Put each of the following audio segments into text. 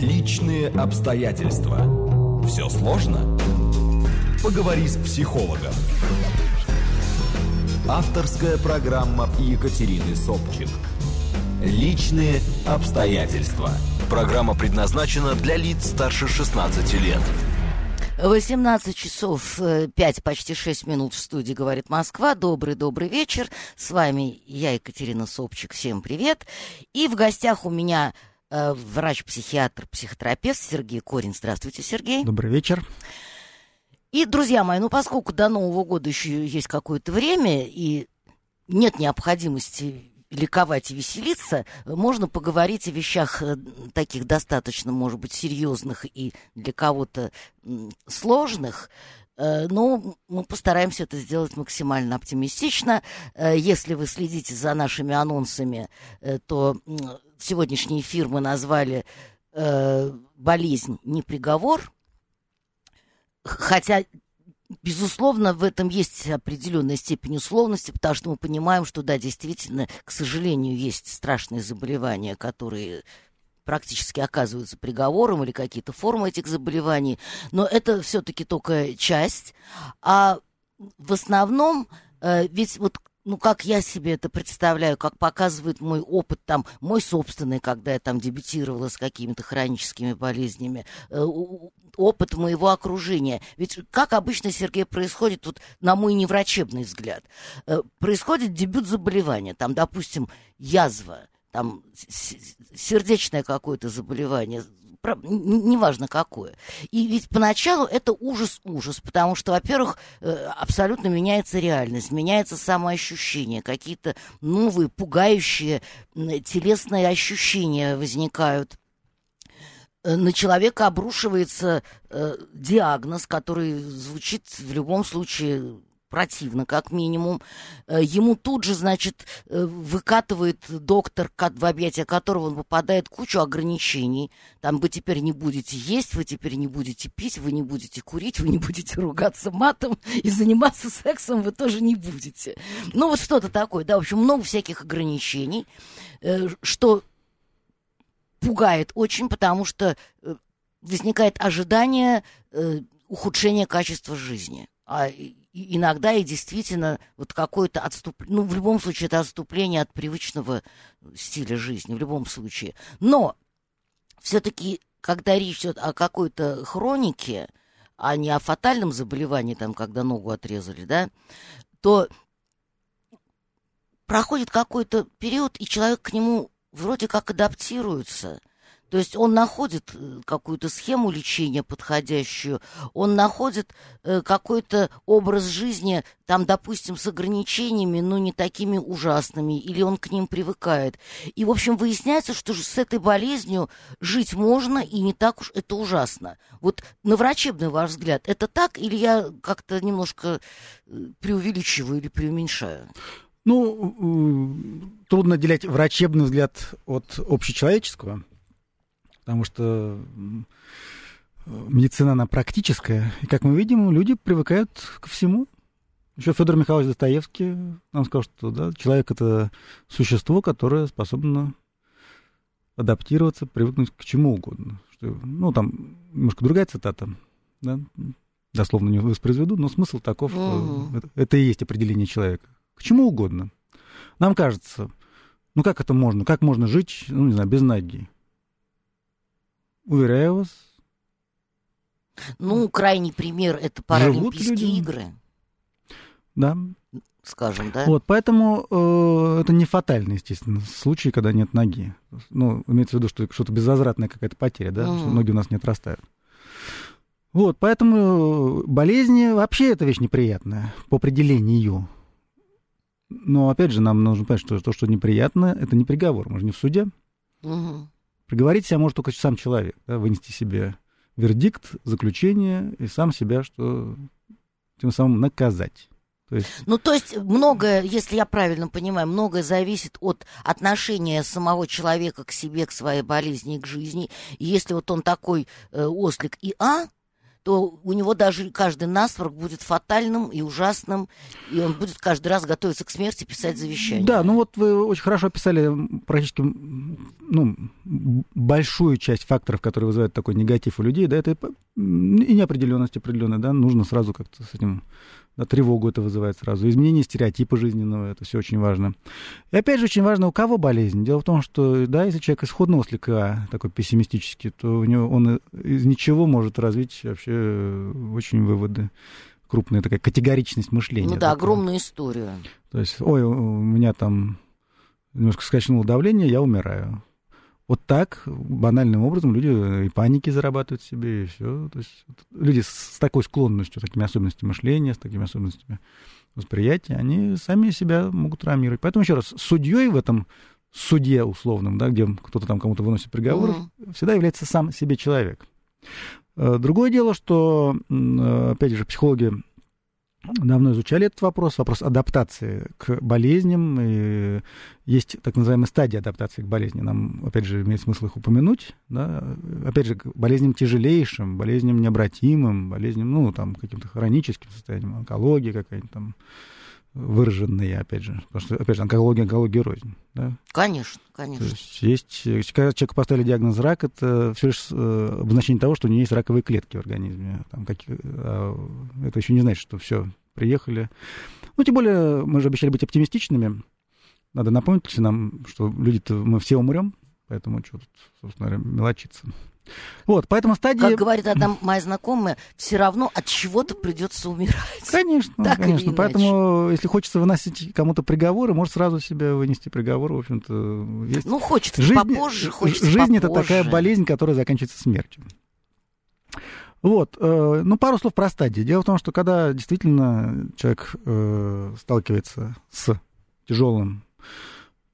Личные обстоятельства. Все сложно? Поговори с психологом. Авторская программа Екатерины Собчик. Личные обстоятельства. Программа предназначена для лиц старше 16 лет. 18 часов 5, почти 6 минут в студии «Говорит Москва». Добрый-добрый вечер. С вами я, Екатерина Собчик. Всем привет. И в гостях у меня э, врач-психиатр, психотерапевт Сергей Корин. Здравствуйте, Сергей. Добрый вечер. И, друзья мои, ну поскольку до Нового года еще есть какое-то время, и нет необходимости ликовать и веселиться, можно поговорить о вещах э, таких достаточно, может быть, серьезных и для кого-то сложных. Э, но мы постараемся это сделать максимально оптимистично. Э, если вы следите за нашими анонсами, то сегодняшний эфир мы назвали «Болезнь не приговор», хотя Безусловно, в этом есть определенная степень условности, потому что мы понимаем, что, да, действительно, к сожалению, есть страшные заболевания, которые практически оказываются приговором или какие-то формы этих заболеваний, но это все-таки только часть. А в основном, э, ведь вот ну, как я себе это представляю, как показывает мой опыт, там, мой собственный, когда я там дебютировала с какими-то хроническими болезнями, э, опыт моего окружения. Ведь как обычно, Сергей, происходит, вот, на мой неврачебный взгляд, э, происходит дебют заболевания, там, допустим, язва, там, сердечное какое-то заболевание, неважно какое. И ведь поначалу это ужас-ужас, потому что, во-первых, э, абсолютно меняется реальность, меняется самоощущение, какие-то новые, пугающие телесные ощущения возникают э, на человека обрушивается э, диагноз, который звучит в любом случае противно, как минимум. Э, ему тут же, значит, э, выкатывает доктор, в объятия которого он попадает кучу ограничений. Там вы теперь не будете есть, вы теперь не будете пить, вы не будете курить, вы не будете ругаться матом и заниматься сексом вы тоже не будете. Ну, вот что-то такое, да, в общем, много всяких ограничений, э, что пугает очень, потому что возникает ожидание ухудшения качества жизни. А иногда и действительно вот какое-то отступление, ну, в любом случае, это отступление от привычного стиля жизни, в любом случае. Но все-таки, когда речь идет о какой-то хронике, а не о фатальном заболевании, там, когда ногу отрезали, да, то проходит какой-то период, и человек к нему вроде как адаптируется – то есть он находит э, какую-то схему лечения подходящую, он находит э, какой-то образ жизни, там, допустим, с ограничениями, но не такими ужасными, или он к ним привыкает. И, в общем, выясняется, что с этой болезнью жить можно, и не так уж это ужасно. Вот на врачебный ваш взгляд, это так, или я как-то немножко э, преувеличиваю или преуменьшаю? Ну, трудно отделять врачебный взгляд от общечеловеческого потому что медицина, она практическая. И, как мы видим, люди привыкают ко всему. Еще Федор Михайлович Достоевский нам сказал, что да, человек — это существо, которое способно адаптироваться, привыкнуть к чему угодно. Что, ну, там немножко другая цитата, да, дословно не воспроизведу, но смысл таков, mm-hmm. это, это и есть определение человека. К чему угодно. Нам кажется, ну как это можно, как можно жить, ну, не знаю, без ноги? Уверяю вас. Ну, крайний пример это Паралимпийские игры. Да. Скажем, да? Вот, поэтому э, это не фатальный, естественно, случай, когда нет ноги. Ну, имеется в виду, что что-то безвозвратная какая-то потеря, да, mm. что ноги у нас не отрастают. Вот, поэтому болезни вообще это вещь неприятная по определению. Но опять же, нам нужно понять, что то, что неприятно, это не приговор. Мы же не в суде. Угу. Приговорить себя может только сам человек, да, вынести себе вердикт, заключение и сам себя, что тем самым наказать. То есть... Ну, то есть многое, если я правильно понимаю, многое зависит от отношения самого человека к себе, к своей болезни к жизни. И если вот он такой э, ослик и а, то у него даже каждый насморк будет фатальным и ужасным, и он будет каждый раз готовиться к смерти, писать завещание. Да, ну вот вы очень хорошо описали практически ну, большую часть факторов, которые вызывают такой негатив у людей, да, это и неопределенность определенная, да, нужно сразу как-то с этим да, тревогу это вызывает сразу, изменение стереотипа жизненного, это все очень важно. И опять же очень важно, у кого болезнь. Дело в том, что, да, если человек исходного слегка такой пессимистический, то у него он из ничего может развить вообще э, очень выводы крупная такая категоричность мышления. Ну да, такая. огромную историю. То есть, ой, у меня там немножко скачнуло давление, я умираю. Вот так банальным образом люди и паники зарабатывают себе, и все. То есть люди с такой склонностью, такими особенностями мышления, с такими особенностями восприятия, они сами себя могут травмировать. Поэтому еще раз, судьей в этом суде условном, да, где кто-то там кому-то выносит приговор, mm-hmm. всегда является сам себе человек. Э, другое дело, что, э, опять же, психологи давно изучали этот вопрос, вопрос адаптации к болезням. И есть так называемые стадии адаптации к болезни. Нам, опять же, имеет смысл их упомянуть. Да? Опять же, к болезням тяжелейшим, болезням необратимым, болезням, ну, там, каким-то хроническим состоянием, онкология какая-нибудь там выраженные, опять же, потому что, опять же, онкология, онкология рознь, да? Конечно, конечно. То есть, есть, когда человеку поставили диагноз рак, это все лишь э, обозначение того, что у него есть раковые клетки в организме. Там, как, а, это еще не значит, что все, приехали. Ну, тем более, мы же обещали быть оптимистичными. Надо напомнить нам, что люди-то, мы все умрем, поэтому что тут, собственно говоря, мелочиться. Вот, поэтому стадии... Как говорит одна моя знакомая, все равно от чего-то придется умирать. Конечно, так конечно. Поэтому, если хочется выносить кому-то приговоры, может сразу себе вынести приговор, в общем-то. Есть... Ну, хочется жизнь, попозже, хочется Жизнь это такая болезнь, которая заканчивается смертью. Вот, э, ну, пару слов про стадии. Дело в том, что когда действительно человек э, сталкивается с тяжелым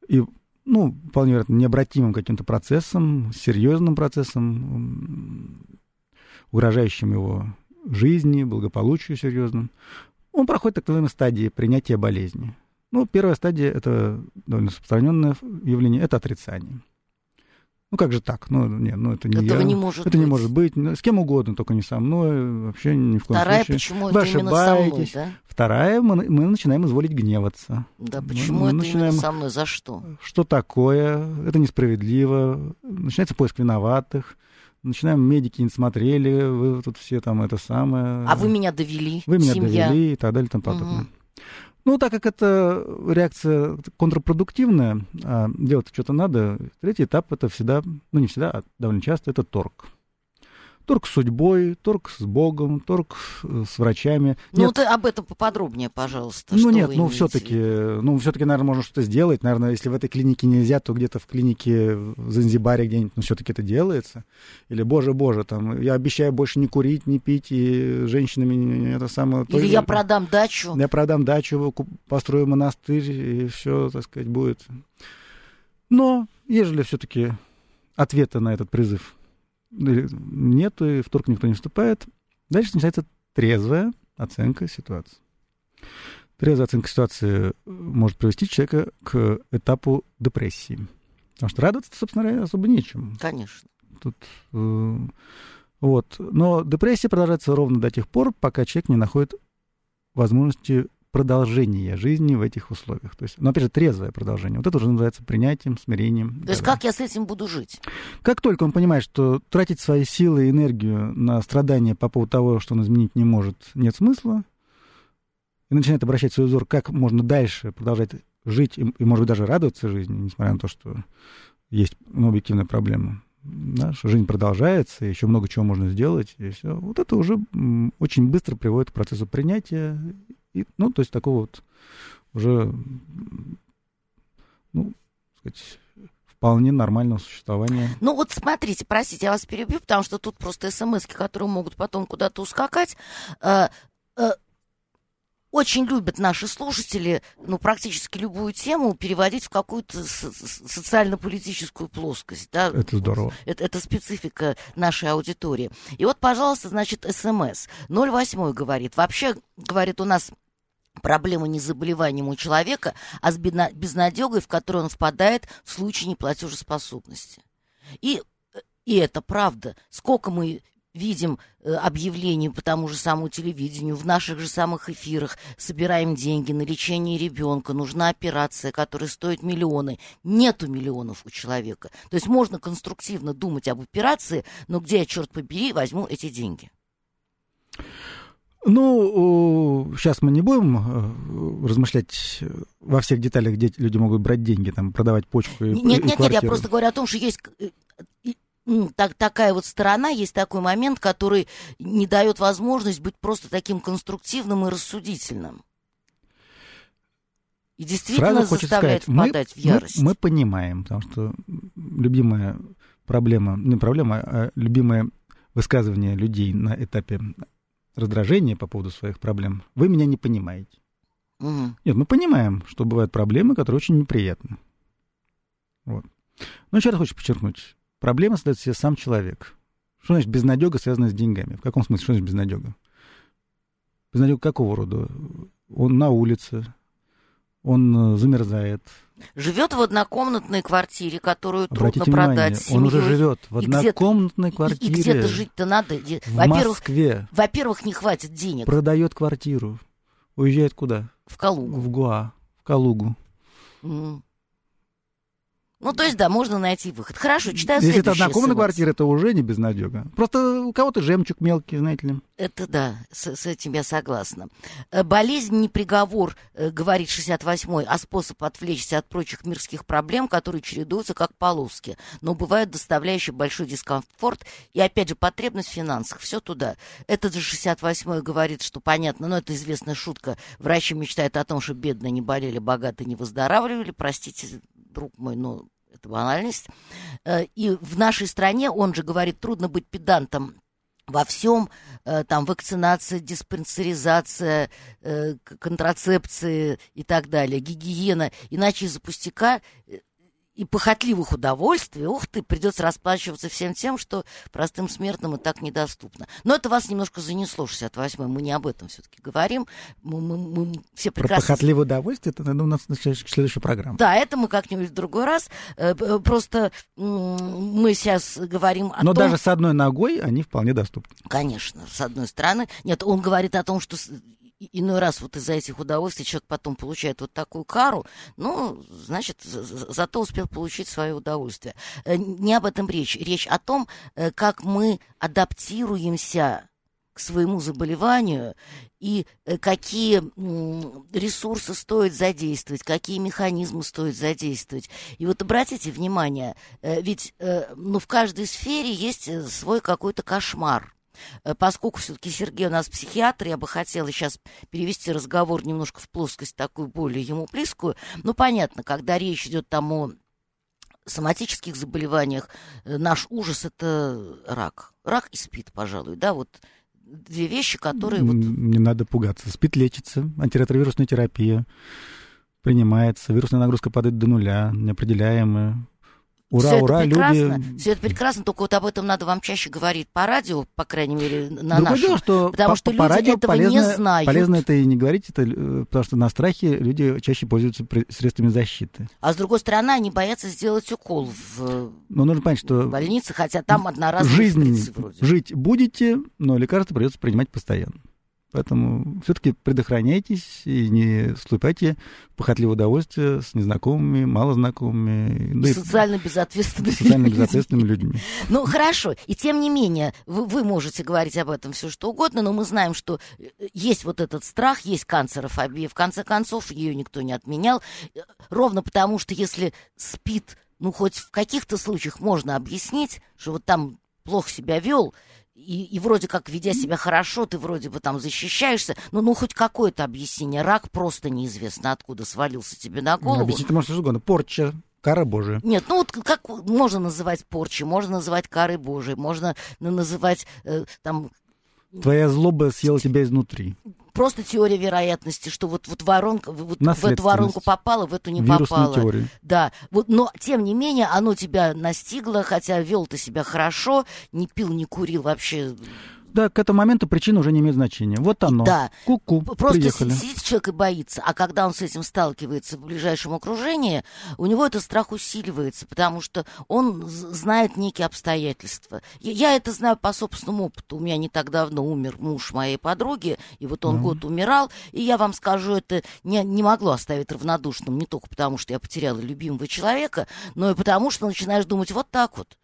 и ну, вполне вероятно, необратимым каким-то процессом, серьезным процессом, угрожающим его жизни, благополучию серьезным, он проходит так называемые стадии принятия болезни. Ну, первая стадия, это довольно распространенное явление, это отрицание. Ну как же так? Ну, нет, ну это не Этого я. не может это быть. не может быть. С кем угодно, только не со мной. Вообще ни в коем Вторая, случае. почему Вы это именно со мной, да? Вторая, мы, мы начинаем изволить гневаться. Да, почему мы, это начинаем, именно со мной? За что? Что такое? Это несправедливо. Начинается поиск виноватых. Начинаем, медики не смотрели, вы тут все там это самое. А вы меня довели, Вы меня семья. довели и так далее и тому подобное. Угу. Ну, так как это реакция контрпродуктивная, а делать что-то надо, третий этап это всегда, ну не всегда, а довольно часто это торг. Торг с судьбой, торг с Богом, торг э, с врачами. Ну, нет. ты об этом поподробнее, пожалуйста. Ну, нет, ну, все-таки, ну, все-таки, наверное, можно что-то сделать. Наверное, если в этой клинике нельзя, то где-то в клинике в Занзибаре где-нибудь, ну, все-таки это делается. Или, боже, боже, там, я обещаю больше не курить, не пить, и женщинами это самое... Или я продам дачу. Я продам дачу, построю монастырь, и все, так сказать, будет. Но, ежели все-таки ответа на этот призыв нет, и в торг никто не вступает. Дальше начинается трезвая оценка ситуации. Трезвая оценка ситуации может привести человека к этапу депрессии. Потому что радоваться, собственно особо нечем. Конечно. Тут, э, вот. Но депрессия продолжается ровно до тех пор, пока человек не находит возможности продолжение жизни в этих условиях. То есть, но опять же, трезвое продолжение. Вот это уже называется принятием, смирением. То есть, как я с этим буду жить? Как только он понимает, что тратить свои силы и энергию на страдания по поводу того, что он изменить не может, нет смысла, и начинает обращать свой взор, как можно дальше продолжать жить и, и может быть, даже радоваться жизни, несмотря на то, что есть ну, объективная проблема. Да, что жизнь продолжается, еще много чего можно сделать, и все. Вот это уже очень быстро приводит к процессу принятия и, ну, то есть такого вот уже, ну, сказать, вполне нормального существования. Ну вот смотрите, простите, я вас перебью, потому что тут просто смс которые могут потом куда-то ускакать. Э, э, очень любят наши слушатели, ну, практически любую тему переводить в какую-то социально-политическую плоскость. Да? Это здорово. Это, это специфика нашей аудитории. И вот, пожалуйста, значит, СМС. 08 говорит. Вообще, говорит, у нас проблема не с заболеванием у человека, а с безнадегой, в которую он впадает в случае неплатежеспособности. И, и это правда. Сколько мы видим э, объявления по тому же самому телевидению, в наших же самых эфирах, собираем деньги на лечение ребенка, нужна операция, которая стоит миллионы. Нету миллионов у человека. То есть можно конструктивно думать об операции, но где я, черт побери, возьму эти деньги? Ну, сейчас мы не будем э, размышлять во всех деталях, где люди могут брать деньги, там, продавать почку и Нет, и нет, нет, я квартиру. просто говорю о том, что есть э, так, такая вот сторона, есть такой момент, который не дает возможность быть просто таким конструктивным и рассудительным. И действительно Сразу заставляет сказать, мы, впадать в мы- ярость. Мы, понимаем, потому что любимая проблема, не проблема, а любимое высказывание людей на этапе раздражения по поводу своих проблем. Вы меня не понимаете. Мгм. Нет, мы понимаем, что бывают проблемы, которые очень неприятны. Вот. Но еще раз хочу подчеркнуть. Проблема создает себе сам человек. Что значит безнадега, связанная с деньгами? В каком смысле? Что значит безнадега? Безнадега какого рода? Он на улице, он э, замерзает. Живет в однокомнатной квартире, которую трудно Обратите продать внимание, он уже живет в И однокомнатной И- квартире. И, где-то жить-то надо. В Во-первых, Москве. во-первых, не хватит денег Продает квартиру. Уезжает куда? в Калугу. В Гуа, в Калугу. М. Ну, то есть, да, можно найти выход. Хорошо, читаю Если это однокомнатная квартира, это уже не безнадега. Просто у кого-то жемчуг мелкий, знаете ли. Это да, с, с этим я согласна. Э, Болезнь не приговор, э, говорит 68-й, а способ отвлечься от прочих мирских проблем, которые чередуются как полоски, но бывают доставляющие большой дискомфорт и, опять же, потребность в финансах. Все туда. Этот же 68-й говорит, что понятно, но это известная шутка. Врачи мечтают о том, что бедные не болели, богатые не выздоравливали. Простите, друг мой, но это банальность. Э, И в нашей стране, он же говорит, трудно быть педантом во всем, э, там, вакцинация, диспансеризация, э, к- контрацепция и так далее, гигиена, иначе из-за пустяка и похотливых удовольствий, ух ты, придется расплачиваться всем тем, что простым смертным и так недоступно. Но это вас немножко занесло, 68-й, мы не об этом все-таки говорим, мы, мы- мы все Про прекрасно... похотливое удовольствие, это наверное, у нас следующая, следующая программа. Да, это мы как-нибудь в другой раз. Э, п- Просто мы сейчас говорим о Но том... даже с одной ногой они вполне доступны. Конечно, с одной стороны. Нет, он говорит о том, что иной раз вот из-за этих удовольствий человек потом получает вот такую кару, ну, значит, за- за- зато успел получить свое удовольствие. Э, Не об этом речь. Речь о том, э, как мы адаптируемся к своему заболеванию и э, какие ресурсы стоит задействовать, какие механизмы стоит задействовать. И вот обратите внимание, ведь ну, в каждой сфере есть свой какой-то кошмар. Э, Поскольку все-таки Сергей у нас психиатр, я бы хотела сейчас перевести разговор немножко в плоскость такую более ему близкую. Ну, понятно, когда речь идет там о соматических заболеваниях, э, наш ужас это рак. Рак и спид, пожалуй, да, вот две вещи, которые вот Не надо пугаться. Спит лечится, антиретровирусная терапия принимается, вирусная нагрузка падает до нуля, неопределяемая. Ура, все ура, это прекрасно, люди... все это прекрасно, только вот об этом надо вам чаще говорить по радио, по крайней мере, на Другое нашем. что потому по, что по- люди радио этого полезно, не знают. полезно это и не говорить, это, э, потому что на страхе люди чаще пользуются средствами защиты. А с другой стороны, они боятся сделать укол в Но нужно понять, что больнице, хотя там одноразовые жизнь, вроде. жить будете, но лекарства придется принимать постоянно. Поэтому все-таки предохраняйтесь и не слупайте в похотливое удовольствие с незнакомыми, малознакомыми, ну социально безответственными социально людьми. безответственными людьми. Ну, хорошо. И тем не менее, вы, вы можете говорить об этом все что угодно, но мы знаем, что э, есть вот этот страх, есть канцерофобия. В конце концов, ее никто не отменял. Э, Ровно потому, что если спит, ну, хоть в каких-то случаях можно объяснить, что вот там плохо себя вел, и, и вроде как, ведя себя хорошо, ты вроде бы там защищаешься, но ну хоть какое-то объяснение. Рак просто неизвестно откуда свалился тебе на голову. Объяснить можно что угодно. Порча, кара Божия. Нет, ну вот как можно называть порчей, можно называть карой Божией, можно на- называть э, там Твоя злоба съела тебя изнутри. Просто теория вероятности, что вот, вот воронка, вот в эту воронку попала, в эту не Вирусная попала. теория. Да, вот, но тем не менее оно тебя настигло, хотя вел ты себя хорошо, не пил, не курил вообще. Да, к этому моменту причина уже не имеет значения. Вот оно. Да. Ку-ку, Просто приехали. сидит человек и боится, а когда он с этим сталкивается в ближайшем окружении, у него этот страх усиливается, потому что он знает некие обстоятельства. Я, я это знаю по собственному опыту. У меня не так давно умер муж моей подруги, и вот он ну. год умирал, и я вам скажу, это не, не могло оставить равнодушным не только потому, что я потеряла любимого человека, но и потому, что начинаешь думать вот так вот.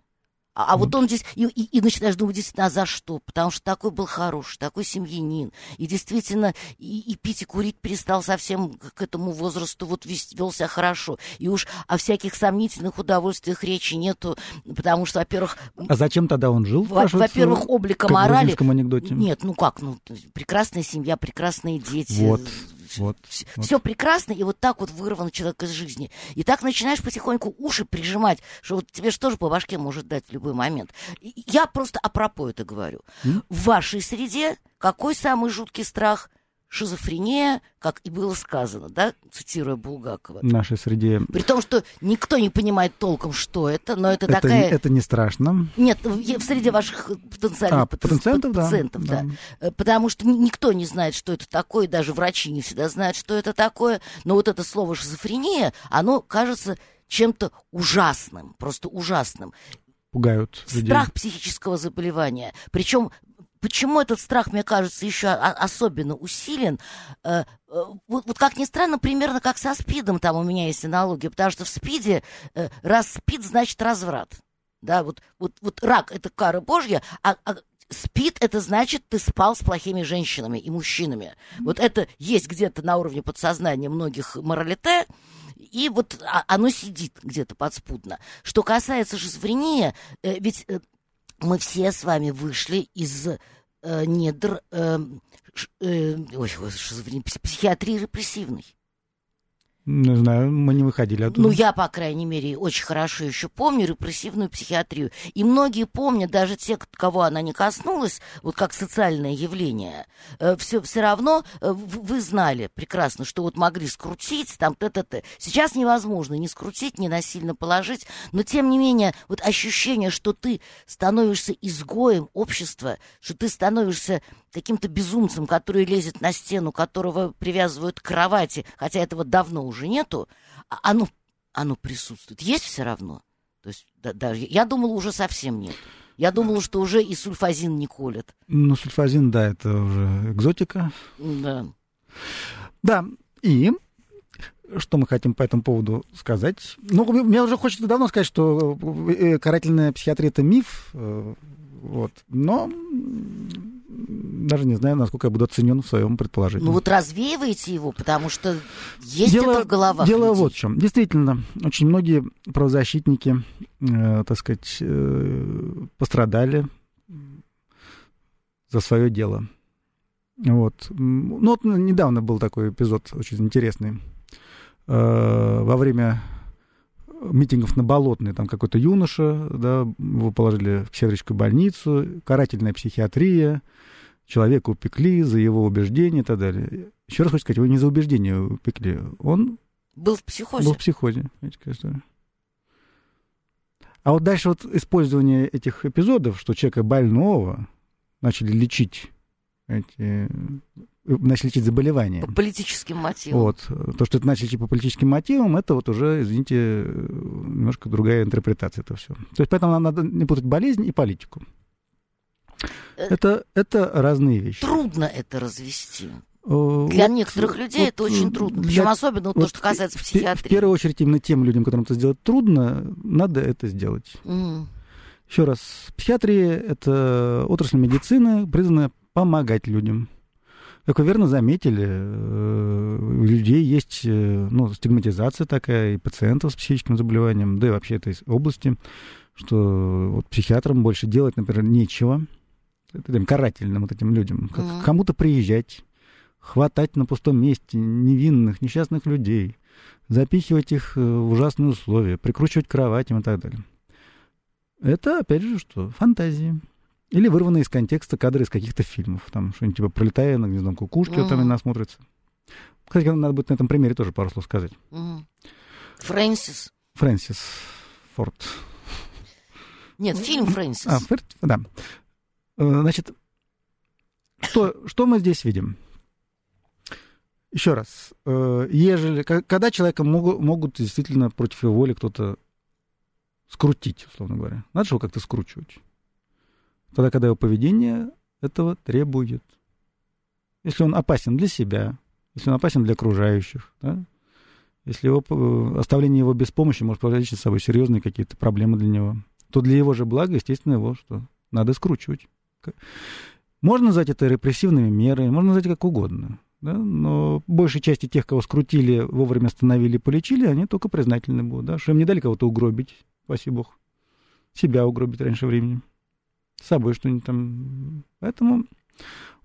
А, а вот он здесь, и, и, и начинаешь думать действительно, а за что? Потому что такой был хороший, такой семьянин. И действительно, и, и пить, и курить перестал совсем к этому возрасту, вот вел себя хорошо. И уж о всяких сомнительных удовольствиях речи нету, потому что, во-первых... А зачем тогда он жил? Во-первых, облика морали... В анекдоте. Нет, ну как, ну, прекрасная семья, прекрасные дети. Вот. Вот, все, вот. все прекрасно, и вот так вот вырван человек из жизни. И так начинаешь потихоньку уши прижимать, что вот тебе что же по башке может дать в любой момент. Я просто апропо это говорю. Mm? В вашей среде какой самый жуткий страх? Шизофрения, как и было сказано, да, цитируя Булгакова. В нашей среде. При том, что никто не понимает толком, что это, но это, это такая... Это не страшно. Нет, в среде ваших потенциальных а, пациентов, пациентов, да. да. да. Потому что никто не знает, что это такое, даже врачи не всегда знают, что это такое, но вот это слово шизофрения, оно кажется чем-то ужасным, просто ужасным пугают людей. Страх психического заболевания. Причем почему этот страх, мне кажется, еще особенно усилен? Э, э, вот, вот как ни странно, примерно как со СПИДом там у меня есть аналогия, потому что в СПИДе э, раз СПИД значит разврат. Да, вот, вот, вот рак это кара Божья, а, а СПИД это значит, ты спал с плохими женщинами и мужчинами. Вот это есть где-то на уровне подсознания многих моралите, и вот а, оно сидит где-то подспудно. Что касается шизофрении, ведь мы все с вами вышли из э, недр э, э, ой, психиатрии репрессивной. Не знаю, мы не выходили оттуда. Ну, я, по крайней мере, очень хорошо еще помню репрессивную психиатрию. И многие помнят, даже те, кого она не коснулась, вот как социальное явление, э, все, все равно э, вы знали прекрасно, что вот могли скрутить, там, т-т-т. Сейчас невозможно ни скрутить, ни насильно положить, но, тем не менее, вот ощущение, что ты становишься изгоем общества, что ты становишься каким-то безумцем, который лезет на стену, которого привязывают к кровати, хотя этого давно уже нету, а оно, оно присутствует. Есть все равно. То есть, да, да, я думала, уже совсем нет. Я думала, что уже и сульфазин не колят. Ну, сульфазин, да, это уже экзотика. Да. Да, и что мы хотим по этому поводу сказать? Ну, мне уже хочется давно сказать, что э, карательная психиатрия — это миф, э, вот, но даже не знаю, насколько я буду оценен в своем предположении. Ну вот развеивайте его, потому что есть дело, это в головах. Дело людей. вот в чем. Действительно, очень многие правозащитники, э, так сказать, э, пострадали за свое дело. Вот. Ну вот недавно был такой эпизод очень интересный. Э, во время митингов на Болотной, там какой-то юноша, да, его положили в психиатрическую больницу, карательная психиатрия, человека упекли за его убеждения и так далее. Еще раз хочу сказать, его не за убеждения упекли, он был в психозе. Был в психозе, А вот дальше вот использование этих эпизодов, что человека больного начали лечить эти начали лечить заболевания. По политическим мотивам. Вот. То, что это начали лечить по политическим мотивам, это вот уже, извините, немножко другая интерпретация этого всего. То есть поэтому нам надо не путать болезнь и политику. Э, это, это разные вещи. Трудно это развести. Для вот, некоторых людей вот, это очень трудно. Причем для, особенно вот, то, что касается психиатрии. В первую очередь, именно тем людям, которым это сделать трудно, надо это сделать. Mm. Еще раз, психиатрия — это отрасль медицины, призванная помогать людям. Как вы верно заметили, э, у людей есть э, ну, стигматизация такая, и пациентов с психическим заболеванием, да и вообще этой области, что вот психиатрам больше делать, например, нечего, этим карательным вот этим людям, как mm. кому-то приезжать, хватать на пустом месте невинных, несчастных людей, запихивать их э, в ужасные условия, прикручивать к кроватям и так далее. Это, опять же, что? Фантазии. Или вырванные из контекста кадры из каких-то фильмов. Там что-нибудь типа «Пролетая на гнездом кукушки», mm-hmm. вот там она смотрится. Кстати, надо будет на этом примере тоже пару слов сказать. Mm-hmm. Фрэнсис. Фрэнсис Форд. Нет, фильм Фрэнсис. А, Фрэнсис, да. Э, значит, что, что мы здесь видим? Еще раз, э, ежели, когда человека могут, могут действительно против его воли кто-то скрутить, условно говоря, надо же его как-то скручивать. Тогда, когда его поведение этого требует. Если он опасен для себя, если он опасен для окружающих, да, если его, э, оставление его без помощи может повлечь с собой серьезные какие-то проблемы для него, то для его же блага, естественно, его что? Надо скручивать. Можно назвать это репрессивными мерами, можно назвать как угодно. Да? Но большей части тех, кого скрутили, вовремя остановили, полечили, они только признательны будут, да? что им не дали кого-то угробить, спасибо Богу. Себя угробить раньше времени. С собой что-нибудь там. Поэтому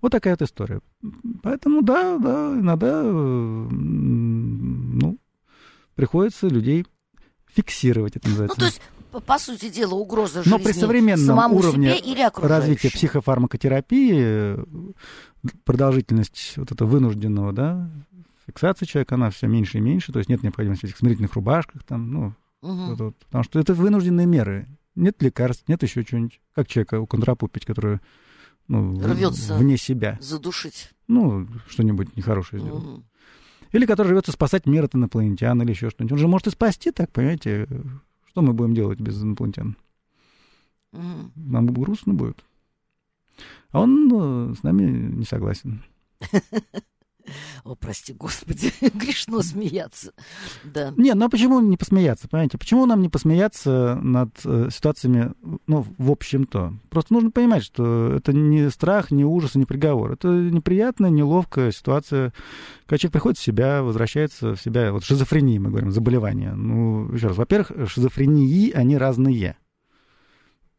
вот такая вот история. Поэтому, да, да, иногда, ну, приходится людей фиксировать, это называется. Ну, то есть по сути дела, угроза жизни Но при современном самому уровне себе или развития психофармакотерапии продолжительность вот этого вынужденного, да, фиксации человека, она все меньше и меньше, то есть нет необходимости в этих смирительных рубашках, там, ну, угу. вот, вот, потому что это вынужденные меры. Нет лекарств, нет еще чего-нибудь. Как человека у контрапупить, который ну, Рвется вне себя. Задушить. Ну, что-нибудь нехорошее сделать. Угу. Или который рвется спасать мир от инопланетян или еще что-нибудь. Он же может и спасти, так, понимаете, что мы будем делать без инопланетян? Нам грустно будет. А он э, с нами не согласен. О, прости, господи, грешно смеяться. Да. Не, ну а почему не посмеяться, понимаете? Почему нам не посмеяться над э, ситуациями, ну, в общем-то? Просто нужно понимать, что это не страх, не ужас, не приговор. Это неприятная, неловкая ситуация, когда человек приходит в себя, возвращается в себя. Вот шизофрения, мы говорим, заболевание. Ну, еще раз, во-первых, шизофрении, они разные.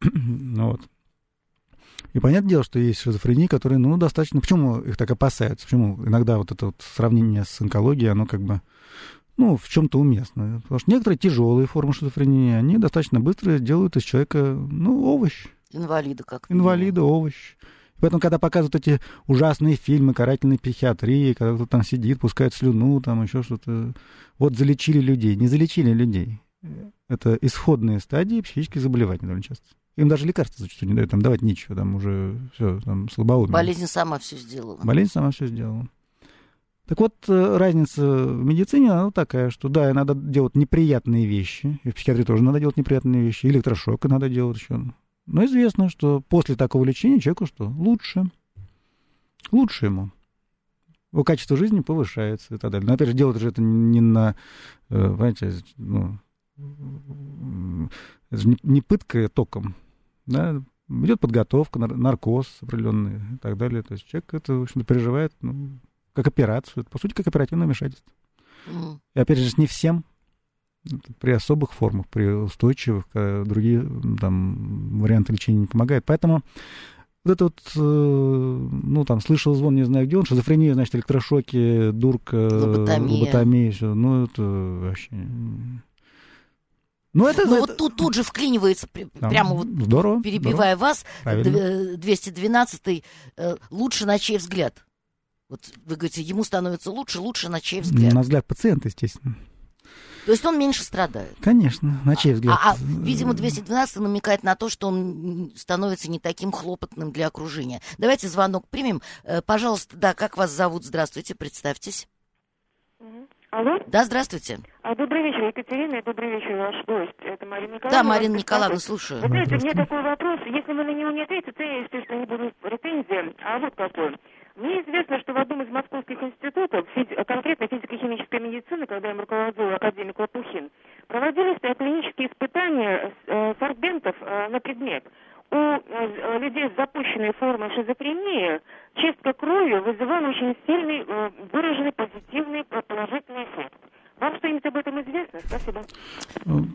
ну вот. И понятное дело, что есть шизофрении, которые, ну, достаточно... Почему их так опасаются? Почему иногда вот это вот сравнение с онкологией, оно как бы, ну, в чем-то уместно? Потому что некоторые тяжелые формы шизофрении, они достаточно быстро делают из человека, ну, овощ. Инвалида как Инвалида, овощ. Поэтому, когда показывают эти ужасные фильмы карательной психиатрии, когда кто-то там сидит, пускает слюну, там еще что-то, вот залечили людей. Не залечили людей. Это исходные стадии психических заболеваний довольно часто. Им даже лекарства зачастую не дают, там давать нечего, там уже все, там слабоумие. Болезнь сама все сделала. Болезнь сама все сделала. Так вот, э, разница в медицине, она такая, что да, надо делать неприятные вещи, и в психиатрии тоже надо делать неприятные вещи, электрошок надо делать еще. Но известно, что после такого лечения человеку что? Лучше. Лучше ему. Его качество жизни повышается и так далее. Но опять же, делать же это не на, э, понимаете, ну, это же не пытка током, да, идет подготовка, наркоз определенный и так далее. То есть человек это, в общем-то, переживает, ну, как операцию, по сути, как оперативное вмешательство. Mm. И опять же, не всем, при особых формах, при устойчивых, другие там, варианты лечения не помогают. Поэтому вот это вот, э, ну, там, слышал звон, не знаю где он, шизофрения, значит, электрошоки, дурка, лоботомия, лоботомия все. Ну, это вообще... Ну, это, ну это... вот тут, тут же вклинивается, да, прямо вот здорово, перебивая здорово. вас, Правильно. 212-й, э, лучше на чей взгляд? Вот вы говорите, ему становится лучше, лучше на чей взгляд? На взгляд пациента, естественно. То есть он меньше страдает? Конечно, на чей взгляд? А, а видимо, 212 намекает на то, что он становится не таким хлопотным для окружения. Давайте звонок примем. Э, пожалуйста, да, как вас зовут? Здравствуйте, представьтесь. Алло? Да, здравствуйте. А, добрый вечер, Екатерина, и добрый вечер, ваш гость. Это Марина Николаевна. Да, Марина Николаевна, слушаю. Вы знаете, у меня такой вопрос. Если вы на него не ответите, то я, естественно, не буду претензии. А вот какой. Мне известно, что в одном из московских институтов, физи- конкретно физико-химической медицины, когда им руководил академик Лопухин, проводились клинические испытания э, сорбентов э, на предмет – у э, людей с запущенной формой шизофрении чистка крови вызывала очень сильный э, выраженный позитивный э, положительный эффект. Вам что-нибудь об этом известно? Спасибо.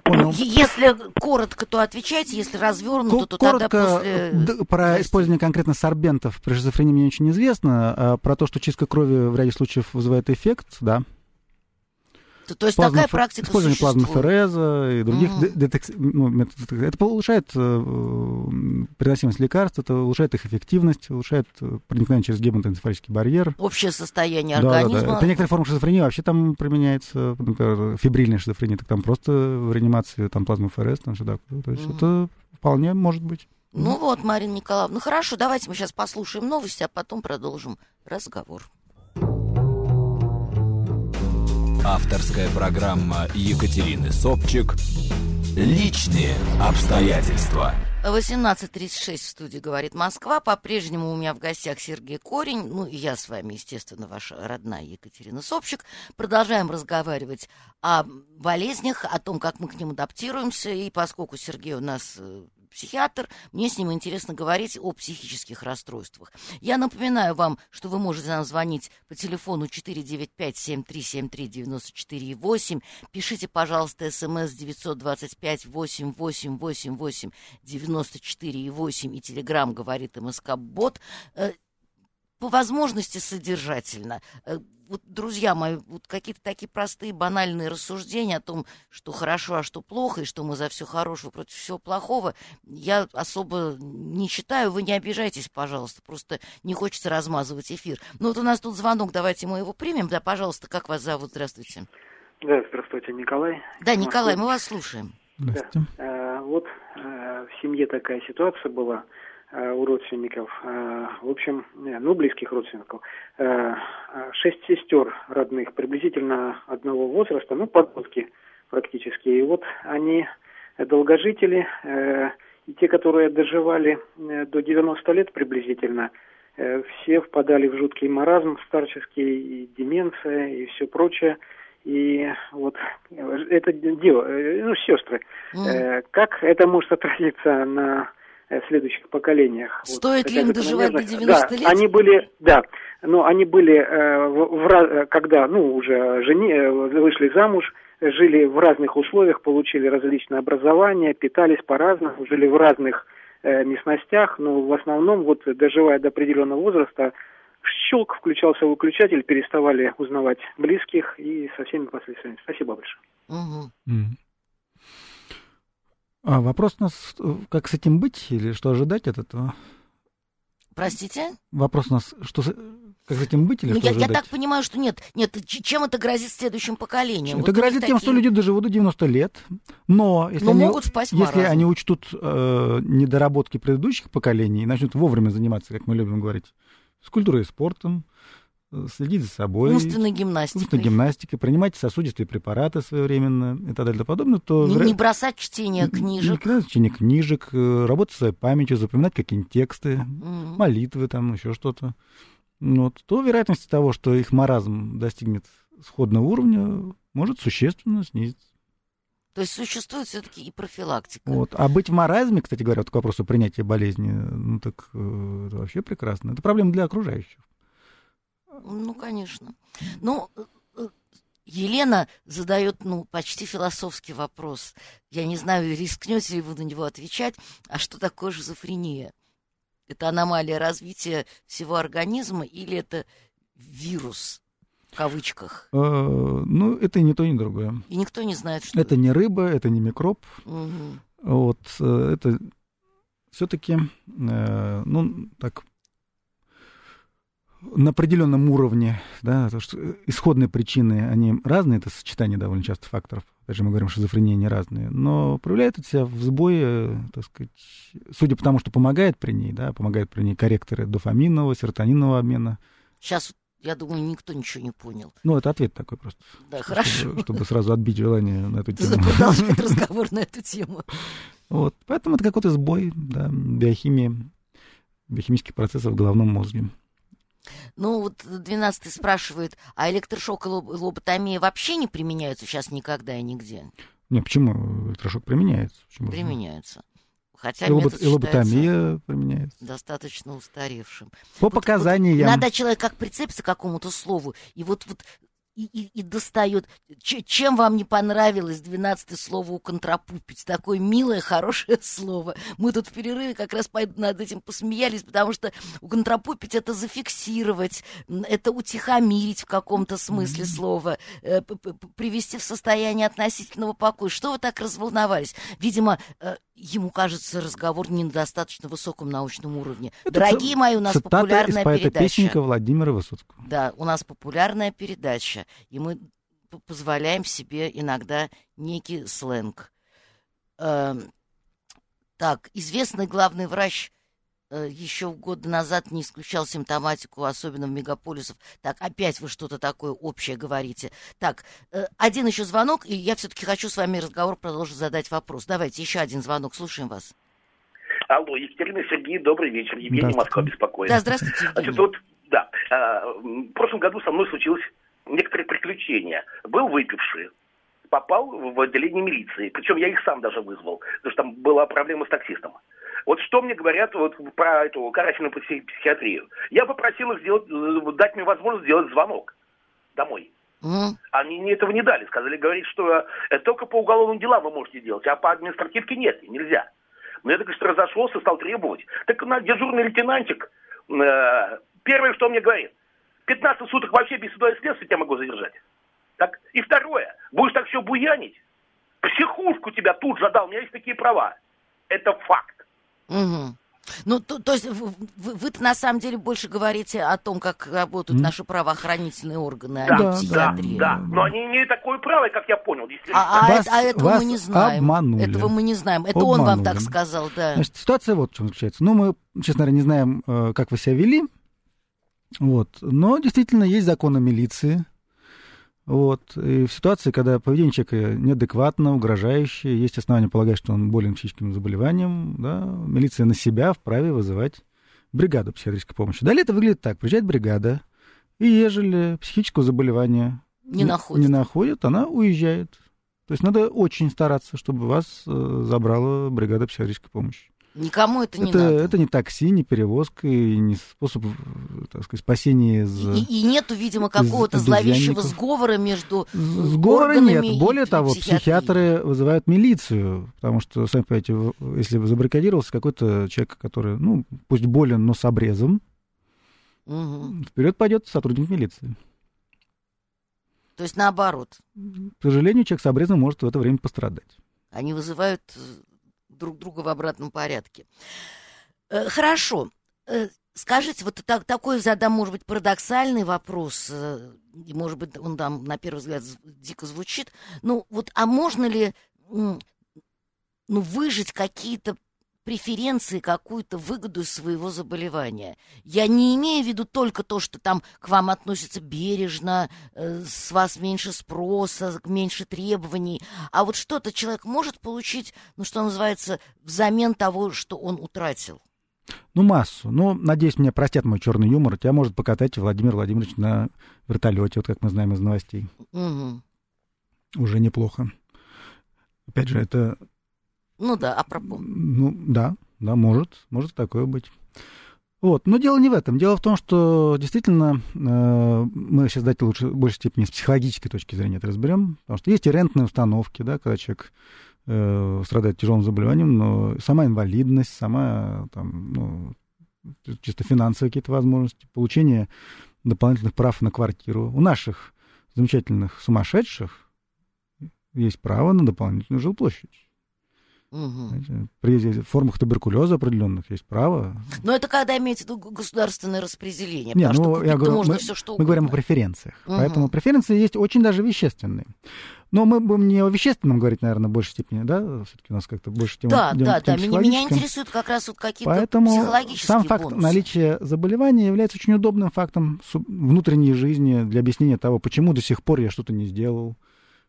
Понял. Если коротко, то отвечайте, если развернуто, то коротко, тогда после... Про использование конкретно сорбентов при шизофрении мне очень известно. А про то, что чистка крови в ряде случаев вызывает эффект, да. То, то есть плазма, такая практика Использование плазмофереза и других mm-hmm. детек... ну, методов. Это улучшает э, переносимость лекарств, это улучшает их эффективность, улучшает э, проникновение через гематоэнцефалический барьер. Общее состояние организма. Да, да. Это некоторые формы шизофрении вообще там применяется, например, фибрильная шизофрения, так там просто в реанимации там плазмоферез, там сюда. То есть mm-hmm. это вполне может быть. Ну вот, Марина Николаевна. Ну хорошо, давайте мы сейчас послушаем новости, а потом продолжим разговор. Авторская программа Екатерины Собчик «Личные обстоятельства». 18.36 в студии «Говорит Москва». По-прежнему у меня в гостях Сергей Корень. Ну, и я с вами, естественно, ваша родная Екатерина Собчик. Продолжаем разговаривать о болезнях, о том, как мы к ним адаптируемся. И поскольку Сергей у нас э, психиатр, мне с ним интересно говорить о психических расстройствах. Я напоминаю вам, что вы можете нам звонить по телефону 495-7373-94-8. Пишите, пожалуйста, смс 925-8888-94-8 и телеграмм говорит МСК-бот. Э, по возможности содержательно э, вот, друзья мои, вот какие-то такие простые банальные рассуждения о том, что хорошо, а что плохо, и что мы за все хорошего против всего плохого, я особо не считаю. Вы не обижайтесь, пожалуйста, просто не хочется размазывать эфир. Ну вот у нас тут звонок, давайте мы его примем. Да, пожалуйста, как вас зовут? Здравствуйте. Да, здравствуйте, Николай. Да, Николай, мы вас слушаем. Здравствуйте. Да. Э, вот э, в семье такая ситуация была. Э, у родственников, э, в общем, ну, близких родственников, э, шесть сестер родных, приблизительно одного возраста, ну, подростки практически. И вот они долгожители, и те, которые доживали до 90 лет приблизительно, все впадали в жуткий маразм старческий, и деменция, и все прочее. И вот это дело, ну, сестры, mm. как это может отразиться на Э, следующих поколениях. Стоит вот, ли им доживать до 90 да, лет? Они были, да, но они были, э, в, в, когда, ну, уже жени, э, вышли замуж, жили в разных условиях, получили различное образование, питались по-разному, жили в разных э, местностях, но в основном, вот доживая до определенного возраста, щелк, включался выключатель, переставали узнавать близких и со всеми последствиями. Спасибо большое. Угу. А вопрос у нас, э, как с этим быть или что ожидать от этого? Простите? Вопрос у нас, что, как с этим быть или ну, что я, ожидать? я так понимаю, что нет. Нет, чем это грозит следующим поколениям? Это вот грозит тем, такие... что люди доживут до 90 лет, но если, но они, могут впасть если они учтут э, недоработки предыдущих поколений и начнут вовремя заниматься, как мы любим говорить, с культурой и спортом, следить за собой. Умственной гимнастикой. Умственной гимнастикой, принимать сосудистые препараты своевременно и так далее и подобное, то... Не, не бросать чтение книжек. Не, не чтение книжек, э, работать своей памятью, запоминать какие-нибудь тексты, mm-hmm. молитвы, там еще что-то. Вот, то вероятность того, что их маразм достигнет сходного уровня, может существенно снизиться. То есть существует все-таки и профилактика. Вот. А быть в маразме, кстати говоря, вот к вопросу принятия болезни, ну так э, это вообще прекрасно. Это проблема для окружающих. Ну, конечно. Ну, э, э, Елена задает, ну, почти философский вопрос. Я не знаю, рискнете ли вы на него отвечать. А что такое шизофрения? Это аномалия развития всего организма или это вирус? В кавычках. Э, ну, это и не то, ни другое. И никто не знает, что это. не рыба, это не микроб. Угу. Вот, это все-таки, ну, так на определенном уровне, да, то, что исходные причины, они разные, это сочетание довольно часто факторов, опять же мы говорим, шизофрения не разные, но проявляет это себя в сбое, так сказать, судя по тому, что помогает при ней, да, помогает при ней корректоры дофаминового, серотонинового обмена. Сейчас я думаю, никто ничего не понял. Ну, это ответ такой просто. Да, хорошо. Чтобы, чтобы сразу отбить желание на эту тему. Продолжить разговор на эту тему. Вот. Поэтому это какой-то сбой да, биохимии, биохимических процессов в головном мозге. Ну, вот 12 спрашивает, а электрошок и лоботомия вообще не применяются сейчас никогда и нигде? Не, почему? Электрошок применяется. Почему применяется. Хотя и, и лоботомия применяется. Достаточно устаревшим. По вот, показаниям. Вот, надо человек как прицепится к какому-то слову, и вот, вот и, и, и достает. Ч, чем вам не понравилось 12 слово «уконтрапупить»? Такое милое, хорошее слово. Мы тут в перерыве как раз над этим посмеялись, потому что уконтрапупить — это зафиксировать, это утихомирить в каком-то смысле слова, э, привести в состояние относительного покоя. Что вы так разволновались? Видимо, э, ему кажется разговор не на достаточно высоком научном уровне. Это Дорогие мои, у нас популярная из передача. песенника Владимира Высоцкого. Да, у нас популярная передача, и мы позволяем себе иногда некий сленг. Э, Так, известный главный врач еще года назад не исключал симптоматику, особенно в мегаполисах. Так, опять вы что-то такое общее говорите. Так, э, один еще звонок, и я все-таки хочу с вами разговор продолжить задать вопрос. Давайте еще один звонок, слушаем вас. Алло, Екатерина Сергей, добрый вечер. Евгений Москва беспокоит. Да, здравствуйте, Евгений. Значит, вот, да, а, в прошлом году со мной случилось некоторые приключения. Был выпивший, попал в отделение милиции. Причем я их сам даже вызвал, потому что там была проблема с таксистом. Вот что мне говорят вот про эту карательную психиатрию. Я попросил их сделать, э, дать мне возможность сделать звонок домой. Mm. Они мне этого не дали. Сказали, говорить, что это только по уголовным делам вы можете делать, а по административке нет, нельзя. Но я так что разошелся, стал требовать. Так на дежурный лейтенантик, э, первое, что он мне говорит, 15 суток вообще без суда и следствия тебя могу задержать. Так, и второе, будешь так все буянить, психушку тебя тут же дал, у меня есть такие права. Это факт. Угу. Ну, то, то есть вы, вы на самом деле больше говорите о том, как работают mm. наши правоохранительные органы, да, а не психиатрия. Да, да, но они не такое право, как я понял, действительно. А, а, вас, а этого вас мы не знаем. Обманули. Этого мы не знаем. Это обманули. он вам так сказал, да. Значит, ситуация вот в чем заключается. Ну, мы, честно говоря, не знаем, э, как вы себя вели. Вот. Но действительно есть закон о милиции. Вот. И в ситуации, когда поведение человека неадекватно, угрожающее, есть основания полагать, что он болен психическим заболеванием, да, милиция на себя вправе вызывать бригаду психиатрической помощи. Далее это выглядит так. Приезжает бригада, и ежели психического заболевания не, не, находит. не находит, она уезжает. То есть надо очень стараться, чтобы вас э, забрала бригада психиатрической помощи. Никому это не это, надо. Это не такси, не перевозка, и не способ, так сказать, спасения из... И, и нету, видимо, какого-то зловещего сговора между Сговора нет. Более того, психиатры вызывают милицию, потому что, сами понимаете, если забаррикадировался какой-то человек, который, ну, пусть болен, но с обрезом, угу. вперед пойдет сотрудник милиции. То есть наоборот. К сожалению, человек с обрезом может в это время пострадать. Они вызывают друг друга в обратном порядке. Э, хорошо. Э, скажите, вот так, такой задам, может быть, парадоксальный вопрос, э, и, может быть, он там, на первый взгляд, дико звучит. Ну, вот, а можно ли, ну, выжить какие-то преференции, какую-то выгоду своего заболевания. Я не имею в виду только то, что там к вам относятся бережно, э, с вас меньше спроса, меньше требований, а вот что-то человек может получить, ну, что называется, взамен того, что он утратил. Ну, массу. Ну, надеюсь, мне простят мой черный юмор. Тебя может покатать Владимир Владимирович на вертолете, вот как мы знаем из новостей. Угу. Уже неплохо. Опять же, это ну да, а пропо. Ну да, да, может, может такое быть. Вот. Но дело не в этом. Дело в том, что действительно э, мы сейчас давайте лучше в большей степени с психологической точки зрения это разберем. Потому что есть и рентные установки, да, когда человек э, страдает тяжелым заболеванием, но сама инвалидность, сама там, ну, чисто финансовые какие-то возможности, получение дополнительных прав на квартиру. У наших замечательных сумасшедших есть право на дополнительную жилплощадь. Угу. При формах туберкулеза определенных есть право. Но это когда имеется в виду государственное распределение. Не, потому ну, что я говорю, можно мы, все, что угодно. Мы говорим о преференциях. Угу. Поэтому преференции есть очень даже вещественные. Но мы будем не о вещественном говорить, наверное, в большей степени, да? Все-таки у нас как-то больше тема. Да, да, да. Меня, меня интересуют как раз вот какие-то Поэтому психологические сам факт бонусы. наличия заболевания является очень удобным фактом внутренней жизни для объяснения того, почему до сих пор я что-то не сделал,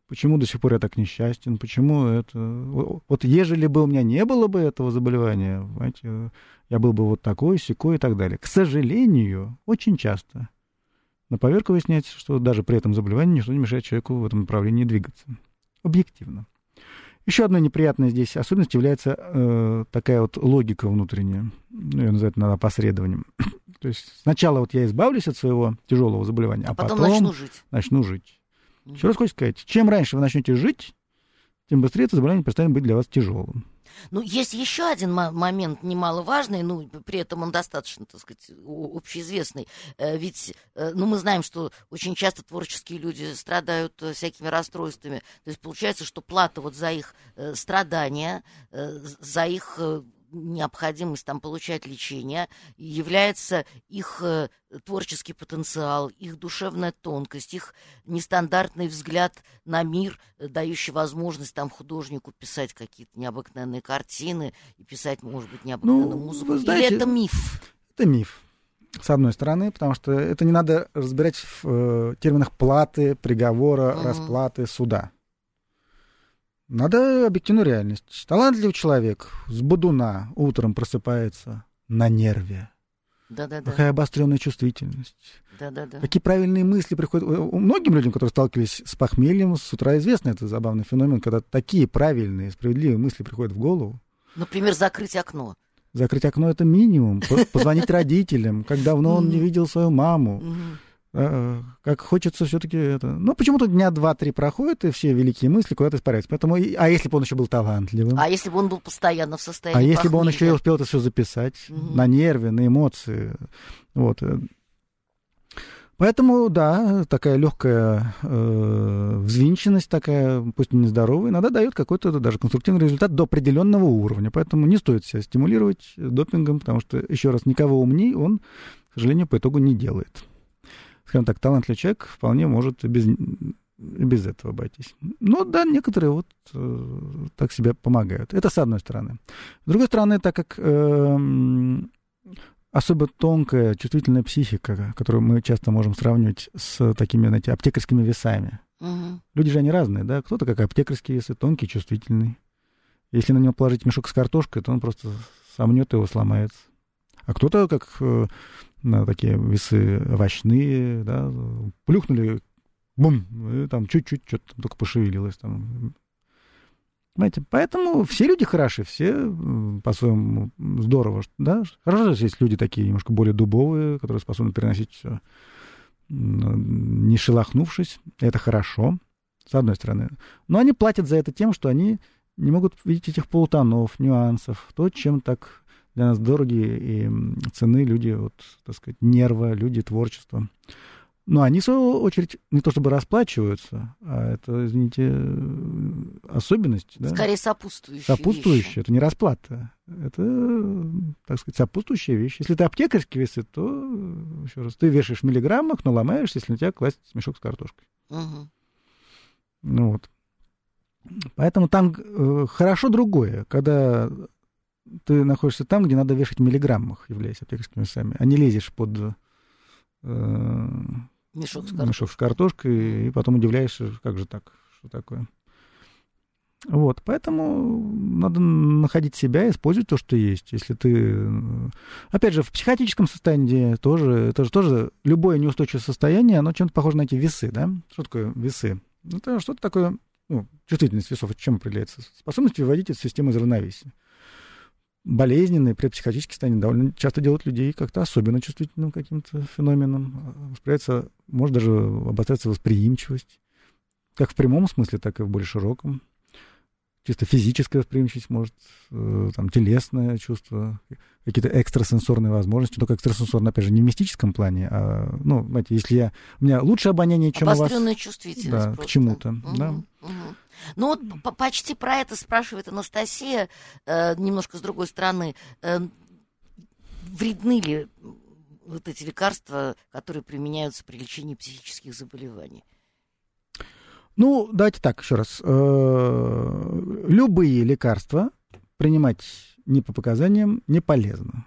Почему до сих пор я так несчастен? Почему это... Вот ежели бы у меня не было бы этого заболевания, понимаете, я был бы вот такой, секой и так далее. К сожалению, очень часто на поверку выясняется, что даже при этом заболевании ничто не мешает человеку в этом направлении двигаться. Объективно. Еще одной неприятной здесь особенностью является э, такая вот логика внутренняя. Ну, ее называют иногда посредованием. То есть сначала вот я избавлюсь от своего тяжелого заболевания, а, а потом, потом начну жить. Начну жить. Еще раз хочу сказать, чем раньше вы начнете жить, тем быстрее это заболевание перестанет быть для вас тяжелым. Ну, есть еще один момент немаловажный, ну, при этом он достаточно, так сказать, общеизвестный. Э, ведь, э, ну, мы знаем, что очень часто творческие люди страдают э, всякими расстройствами. То есть получается, что плата вот за их страдания, за их необходимость там получать лечение, является их э, творческий потенциал, их душевная тонкость, их нестандартный взгляд на мир, э, дающий возможность там художнику писать какие-то необыкновенные картины и писать, может быть, необыкновенную ну, музыку. Знаете, Или это миф? Это миф. С одной стороны, потому что это не надо разбирать в э, терминах платы, приговора, угу. расплаты, суда. Надо объективную реальность. Талантливый человек с будуна утром просыпается на нерве. Да-да-да. Какая обостренная чувствительность. Да-да-да. Какие правильные мысли приходят. У многим людям, которые сталкивались с похмельем, с утра известно это забавный феномен, когда такие правильные, справедливые мысли приходят в голову. Например, закрыть окно. Закрыть окно это минимум. Позвонить родителям, как давно он не видел свою маму. Э, как хочется все-таки это. Ну, почему-то дня два-три проходит, и все великие мысли куда-то испаряются. Поэтому, а если бы он еще был талантливым? А если бы он был постоянно в состоянии А если бы он еще и успел это все записать угу. на нерве, на эмоции. Вот. Поэтому, да, такая легкая э, взвинченность, такая, пусть и нездоровая, иногда дает какой-то даже конструктивный результат до определенного уровня. Поэтому не стоит себя стимулировать допингом, потому что, еще раз, никого умней он, к сожалению, по итогу не делает скажем так, талантливый человек вполне может без, без этого обойтись. Но да, некоторые вот э, так себе помогают. Это с одной стороны. С другой стороны, так как э, особо тонкая, чувствительная психика, которую мы часто можем сравнивать с такими, знаете, аптекарскими весами. Угу. Люди же они разные, да? Кто-то как аптекарские весы, тонкий, чувствительный. Если на него положить мешок с картошкой, то он просто сомнет его, сломается. А кто-то, как э, на такие весы овощные, да, плюхнули, бум, и там чуть-чуть что-то только пошевелилось. Там. Понимаете? Поэтому все люди хороши, все по-своему здорово. Да? Хорошо, что есть люди такие немножко более дубовые, которые способны переносить все, не шелохнувшись. Это хорошо, с одной стороны. Но они платят за это тем, что они не могут видеть этих полутонов, нюансов, то, чем так для нас дорогие и цены люди, вот, так сказать, нерва, люди творчества. Но они, в свою очередь, не то чтобы расплачиваются, а это, извините, особенность. Да? Скорее сопутствующая Сопутствующая, это не расплата. Это, так сказать, сопутствующая вещь. Если ты аптекарский весит, то, еще раз, ты вешаешь в миллиграммах, но ломаешься, если на тебя класть мешок с картошкой. Угу. Ну вот. Поэтому там э, хорошо другое, когда ты находишься там, где надо вешать в миллиграммах, являясь аптекарскими весами, а не лезешь под э, мешок, с картошкой. мешок с картошкой, и потом удивляешься, как же так, что такое. Вот, поэтому надо находить себя, использовать то, что есть. Если ты, опять же, в психотическом состоянии тоже, это же тоже любое неустойчивое состояние, оно чем-то похоже на эти весы, да? Что такое весы? Это что-то такое, ну, чувствительность весов, чем определяется? Способность выводить эту систему из равновесия болезненные предпсихотические состояния довольно часто делают людей как-то особенно чувствительным каким-то феноменом. Восприятся, может даже обостряться восприимчивость, как в прямом смысле, так и в более широком. Чисто физическая восприимчивость, может, э, там, телесное чувство, какие-то экстрасенсорные возможности, только экстрасенсорные, опять же, не в мистическом плане, а, ну, знаете, если я, у меня лучше обоняние, чем у вас. чувствительность Да, просто. к чему-то, угу, да. Угу. Ну вот почти про это спрашивает Анастасия, э, немножко с другой стороны. Э, вредны ли вот эти лекарства, которые применяются при лечении психических заболеваний? Ну, давайте так, еще раз. Э, любые лекарства принимать не по показаниям не полезно.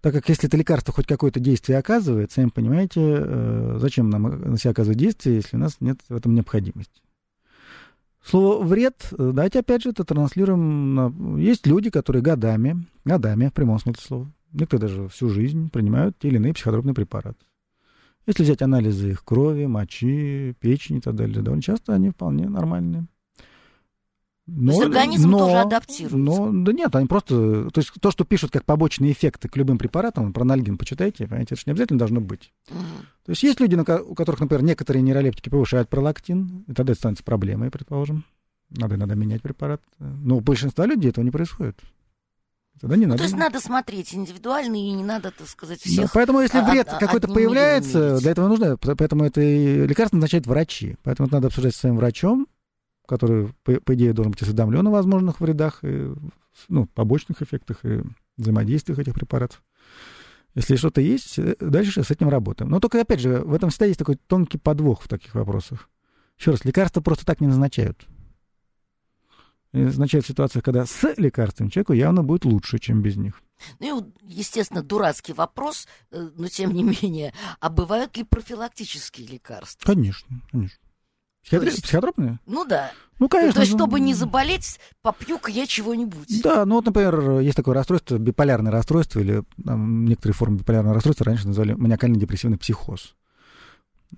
Так как если это лекарство хоть какое-то действие оказывает, сами понимаете, э, зачем нам на себя оказывать действие, если у нас нет в этом необходимости. Слово «вред», э, давайте опять же это транслируем. На... Есть люди, которые годами, годами, в прямом смысле слова, некоторые даже всю жизнь принимают те или иные психотропные препараты. Если взять анализы их крови, мочи, печени и так далее, довольно часто они вполне нормальные. Но, то есть организм но, тоже адаптируется? Но, да нет, они просто... То есть то, что пишут как побочные эффекты к любым препаратам, про анальгин почитайте, понимаете, это же не обязательно должно быть. Угу. То есть есть люди, у которых, например, некоторые нейролептики повышают пролактин, и тогда это становится проблемой, предположим. Надо иногда менять препарат. Но у большинства людей этого не происходит. Тогда не ну, надо. То есть надо смотреть индивидуально, и не надо, так сказать, всех... Да, поэтому если вред а, какой-то появляется, для этого нужно... Поэтому это лекарство назначают врачи. Поэтому это надо обсуждать с своим врачом, который, по, по идее, должен быть осведомлен о возможных вредах, и, ну, побочных эффектах и взаимодействиях этих препаратов. Если что-то есть, э, дальше с этим работаем. Но только, опять же, в этом всегда есть такой тонкий подвох в таких вопросах. Еще раз, лекарства просто так не назначают. И назначают ситуацию, когда с лекарством человеку явно будет лучше, чем без них. Ну и, естественно, дурацкий вопрос, э, но тем не менее, а бывают ли профилактические лекарства? Конечно, конечно. Психотр... Есть, психотропные? Ну да. Ну, конечно. То есть, чтобы не заболеть, попью-ка я чего-нибудь. Да, ну вот, например, есть такое расстройство, биполярное расстройство, или там, некоторые формы биполярного расстройства раньше называли маниакально-депрессивный психоз.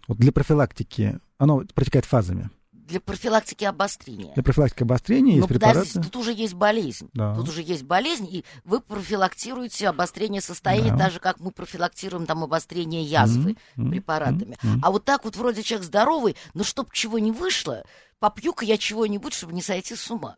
Вот для профилактики оно протекает фазами для профилактики обострения. Для профилактики обострения есть Но препараты. подождите, тут уже есть болезнь. Да. Тут уже есть болезнь, и вы профилактируете обострение состояния, Да. так же, как мы профилактируем там обострение язвы Мгм, препаратами. мгм. А вот так вот вроде человек здоровый, но чтоб чего не вышло, попью-ка я чего-нибудь, чтобы не сойти с ума.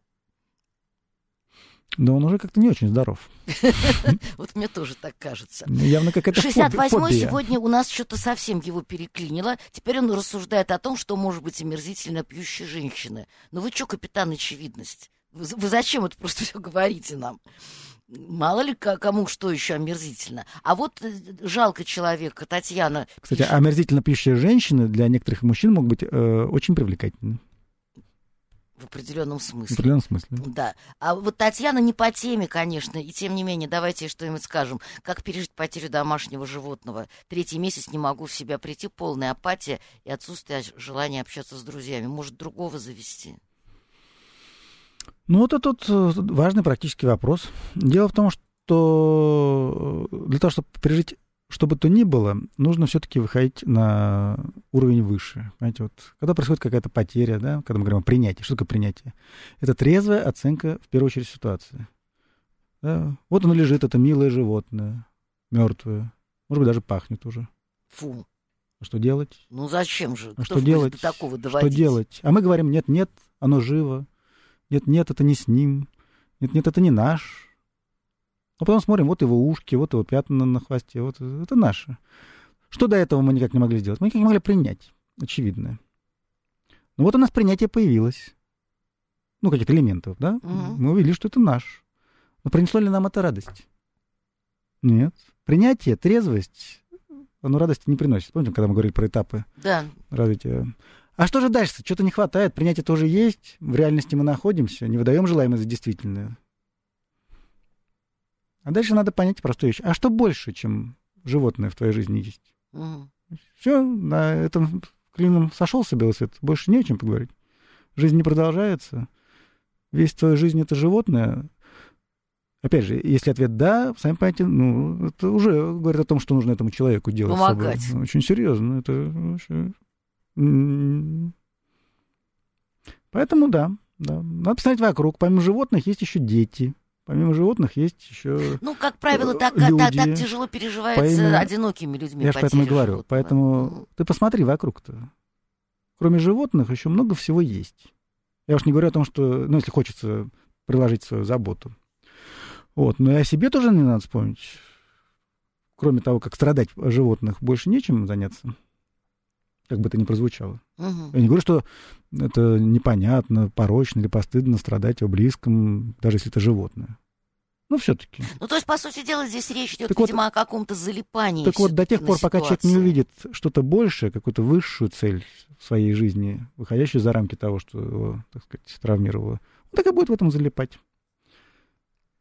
Но он уже как-то не очень здоров. Вот мне тоже так кажется. Ну, Явно фоби- 68-й фобия. сегодня у нас что-то совсем его переклинило. Теперь он рассуждает о том, что может быть омерзительно пьющей женщины. Ну вы что, капитан очевидность? Вы, зачем это просто все говорите нам? Мало ли ко- кому что еще омерзительно. А вот э, жалко человека, Татьяна. Кстати, омерзительно пьющие женщины для некоторых мужчин могут быть э, очень привлекательны. В определенном В смысле. определенном смысле. Да. А вот Татьяна не по теме, конечно, и тем не менее, давайте что-нибудь скажем. Как пережить потерю домашнего животного? Третий месяц не могу в себя прийти, полная апатия и отсутствие желания общаться с друзьями. Может, другого завести? Ну, вот это вот э, важный практический вопрос. Дело в том, что э, для того, чтобы пережить что бы то ни было, нужно все-таки выходить на уровень выше. Понимаете, вот, когда происходит какая-то потеря, да, когда мы говорим о принятии, что такое принятие? Это трезвая оценка, в первую очередь, ситуации. Да? Вот оно лежит, это милое животное, мертвое, может быть, даже пахнет уже. Фу. А что делать? Ну зачем же? А что делать? до такого Что доводить? делать? А мы говорим, нет, нет, оно живо. Нет, нет, это не с ним. Нет, нет, это не наш. А потом смотрим, вот его ушки, вот его пятна на хвосте, вот это наше. Что до этого мы никак не могли сделать? Мы никак не могли принять, очевидное. Ну вот у нас принятие появилось. Ну, каких-то элементов, да? Мгм. Мы увидели, что это наш. Но принесло ли нам это радость? Нет. Принятие, трезвость, оно радости не приносит. Помните, когда мы говорили про этапы Да. развития. А что же дальше? Что-то не хватает, принятие тоже есть, в реальности мы находимся, не выдаем желаемое за действительное. А дальше надо понять простую вещь. А что больше, чем животное в твоей жизни есть? Мгм. Все, на этом клином сошелся белый свет, больше не о чем поговорить. Жизнь не продолжается. Весь твоя жизнь — это животное. Опять же, если ответ «да», сами понимаете, ну, это уже говорит о том, что нужно этому человеку делать. с собой. Помогать. Очень серьезно. Это вообще... М. Поэтому да, да. Надо посмотреть вокруг. Помимо животных есть еще дети. Помимо животных есть еще... Ну, как правило, так, так, так, люди, тяжело переживается поименно- одинокими людьми. Я же поэтому и говорю. животного. Поэтому Мгм. ты посмотри вокруг-то. Кроме животных еще много всего есть. Я уж не говорю о том, что, ну, если хочется приложить свою заботу. Вот. Но и о себе тоже не надо вспомнить. Кроме того, как страдать животных, больше нечем заняться. Как бы это ни прозвучало. Мгм. Я не говорю, что это непонятно, порочно или постыдно страдать о близком, даже если это животное. Но все-таки. Ну, то есть, по сути дела, здесь речь идет, Так вот- видимо, о каком-то залипании. Так вот, до тех пор, пока человек не увидит что-то большее, какую-то высшую цель в своей жизни, выходящую за рамки того, что его, так сказать, травмировало, он так и будет в этом залипать.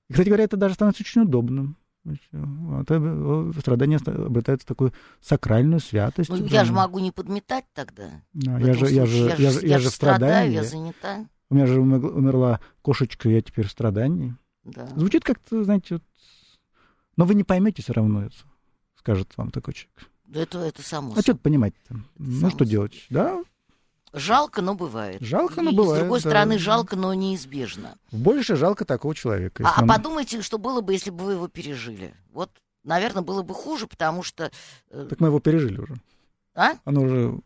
И, кстати говоря, это даже становится очень удобным. Это, э, страдание обретает такую сакральную святость. Ну, я же могу не подметать тогда. Да, я, же, я, же, я, же, я же в страдаю, я занята. У меня же умер- умерла кошечка, я теперь в страдании. Да. Звучит как-то, знаете, вот... но вы не поймете все равно это, скажет вам такой человек. Да Это, это само А собой. что понимать-то? Ну, что делать? Да, Жалко, но бывает. Жалко, но и бывает, С другой да. стороны, жалко, но неизбежно. больше жалко такого человека. А, если а подумайте, что было бы, если бы вы его пережили. Вот, наверное, было бы хуже, потому что... э, Так мы его пережили уже. А? Оно уже умер.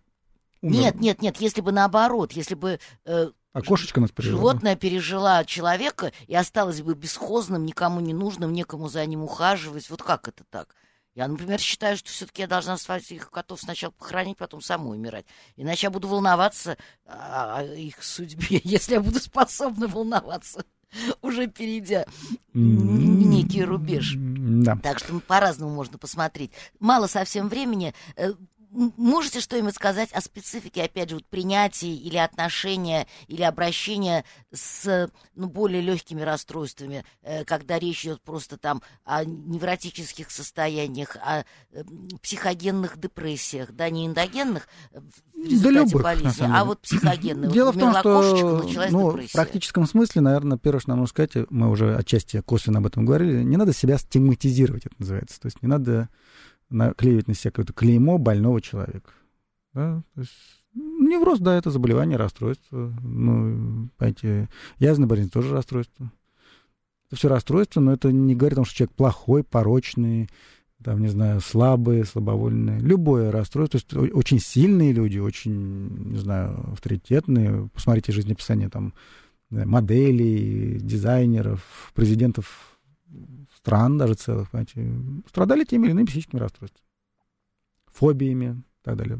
Нет, нет, нет, если бы наоборот, если бы э, А кошечка нас пережила. животное пережила человека и осталось бы бесхозным, никому не нужным, некому за ним ухаживать. Вот как это так? Я, например, считаю, что все-таки я должна своих котов сначала похоронить, потом самой умирать. Иначе я буду волноваться о их судьбе, если я буду способна волноваться, уже перейдя некий рубеж. Да. Так что по-разному можно посмотреть. Мало совсем времени. Можете что-нибудь сказать о специфике, опять же, вот принятия или отношения, или обращения с ну, более легкими расстройствами, э, когда речь идет просто там о невротических состояниях, о э, психогенных депрессиях, да, не эндогенных э, в результате да любых, болезни, а вот психогенных. Дело вот в том, что ну, в практическом смысле, наверное, первое, что нам нужно сказать, мы уже отчасти косвенно об этом говорили, не надо себя стигматизировать, это называется. То есть не надо наклеивать на себя какое-то клеймо больного человека. Да? То есть, невроз, да, это заболевание, расстройство. Ну, понимаете, язвенная болезнь тоже расстройство. Это все расстройство, но это не говорит о том, что человек плохой, порочный, там, не знаю, слабый, слабовольный. Любое расстройство. То есть очень сильные люди, очень, не знаю, авторитетные. Посмотрите жизнеописание там моделей, дизайнеров, президентов стран даже целых, понимаете, страдали теми или иными психическими расстройствами, фобиями и так далее.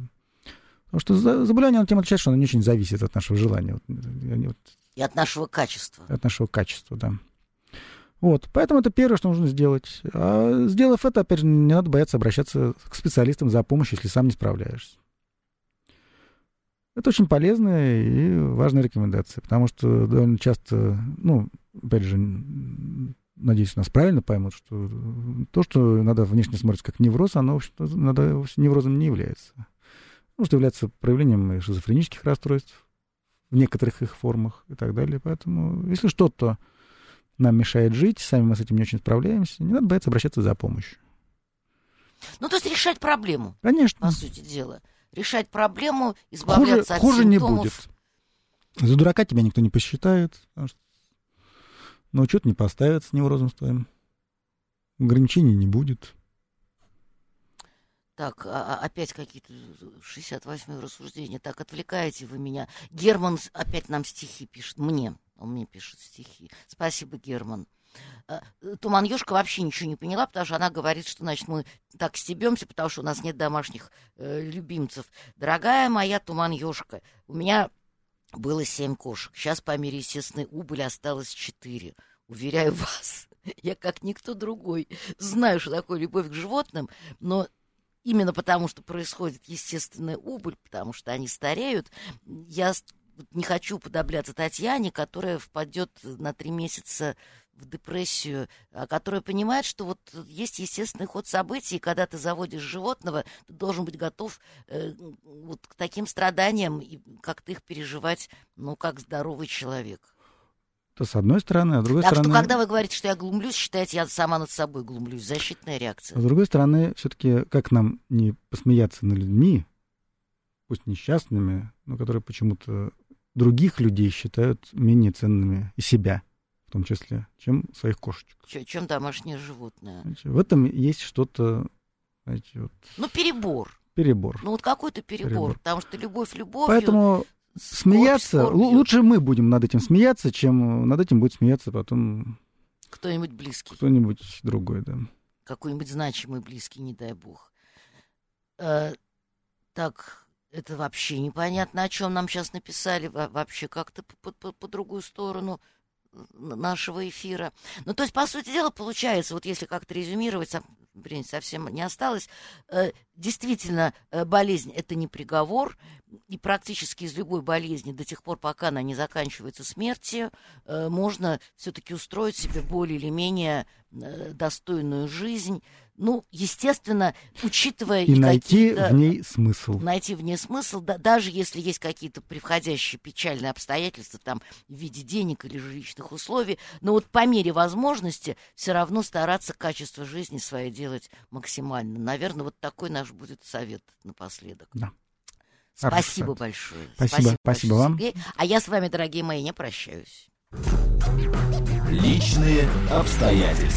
Потому что заболевание, оно тем отличается, что оно не очень зависит от нашего желания. Вот, и от нашего качества. От нашего качества, да. Вот, поэтому это первое, что нужно сделать. А сделав это, опять же, не надо бояться обращаться к специалистам за помощью, если сам не справляешься. Это очень полезная и важная рекомендация, потому что довольно часто, ну, опять же, надеюсь, нас правильно поймут, что то, что надо внешне смотреть как невроз, оно, в общем-то, надо, неврозом не является. Может являться проявлением шизофренических расстройств в некоторых их формах и так далее. Поэтому, если что-то нам мешает жить, сами мы с этим не очень справляемся, не надо бояться обращаться за помощью. Ну, то есть решать проблему. Конечно. По сути дела. Решать проблему, избавляться хуже, от хуже симптомов. не будет. За дурака тебя никто не посчитает, потому что но учет не поставят с твоим. Ограничений не будет. Так, а, а опять какие-то 68-е рассуждения. Так, отвлекаете вы меня. Герман опять нам стихи пишет. Мне. Он мне пишет стихи. Спасибо, Герман. А, Туман Ёшка вообще ничего не поняла, потому что она говорит, что, значит, мы так стебемся, потому что у нас нет домашних э, любимцев. Дорогая моя Туман Ёшка, у меня было семь кошек. Сейчас по мере естественной убыли осталось четыре. Уверяю вас, я как никто другой знаю, что такое любовь к животным, но именно потому, что происходит естественная убыль, потому что они стареют, я не хочу подобляться Татьяне, которая впадет на три месяца в депрессию, а которая понимает, что вот есть естественный ход событий, и когда ты заводишь животного, ты должен быть готов э, вот к таким страданиям и как-то их переживать, ну, как здоровый человек. Это с одной стороны, а с другой так стороны... Так что, когда вы говорите, что я глумлюсь, считайте, я сама над собой глумлюсь. Защитная реакция. А с другой стороны, все-таки как нам не посмеяться над людьми, пусть несчастными, но которые почему-то других людей считают менее ценными и себя в том числе, чем своих кошечек. Чем, домашнее животное. Знаете, в этом есть что-то, знаете, вот... Ну, перебор. Перебор. Ну, вот какой-то перебор, перебор. потому что любовь любовью... Поэтому смеяться, скорбью. лучше мы будем над этим смеяться, чем над этим будет смеяться потом... Кто-нибудь близкий. Кто-нибудь другой, да. Какой-нибудь значимый близкий, не дай бог. Э, так, это вообще непонятно, о чем нам сейчас написали. Вообще как-то по, по, по другую сторону нашего эфира. Ну, то есть, по сути дела, получается, вот если как-то резюмировать, времени совсем не осталось, э, действительно, э, болезнь – это не приговор, и практически из любой болезни до тех пор, пока она не заканчивается смертью, э, можно все-таки устроить себе более или менее достойную жизнь, ну, естественно, учитывая... И, и найти в ней смысл. Найти в ней смысл, да, даже если есть какие-то приходящие печальные обстоятельства там в виде денег или жилищных условий, но вот по мере возможности все равно стараться качество жизни свое делать максимально. Наверное, вот такой наш будет совет напоследок. Да. Спасибо большое. Спасибо, спасибо, спасибо вам. Сергей. А я с вами, дорогие мои, не прощаюсь. Личные обстоятельства.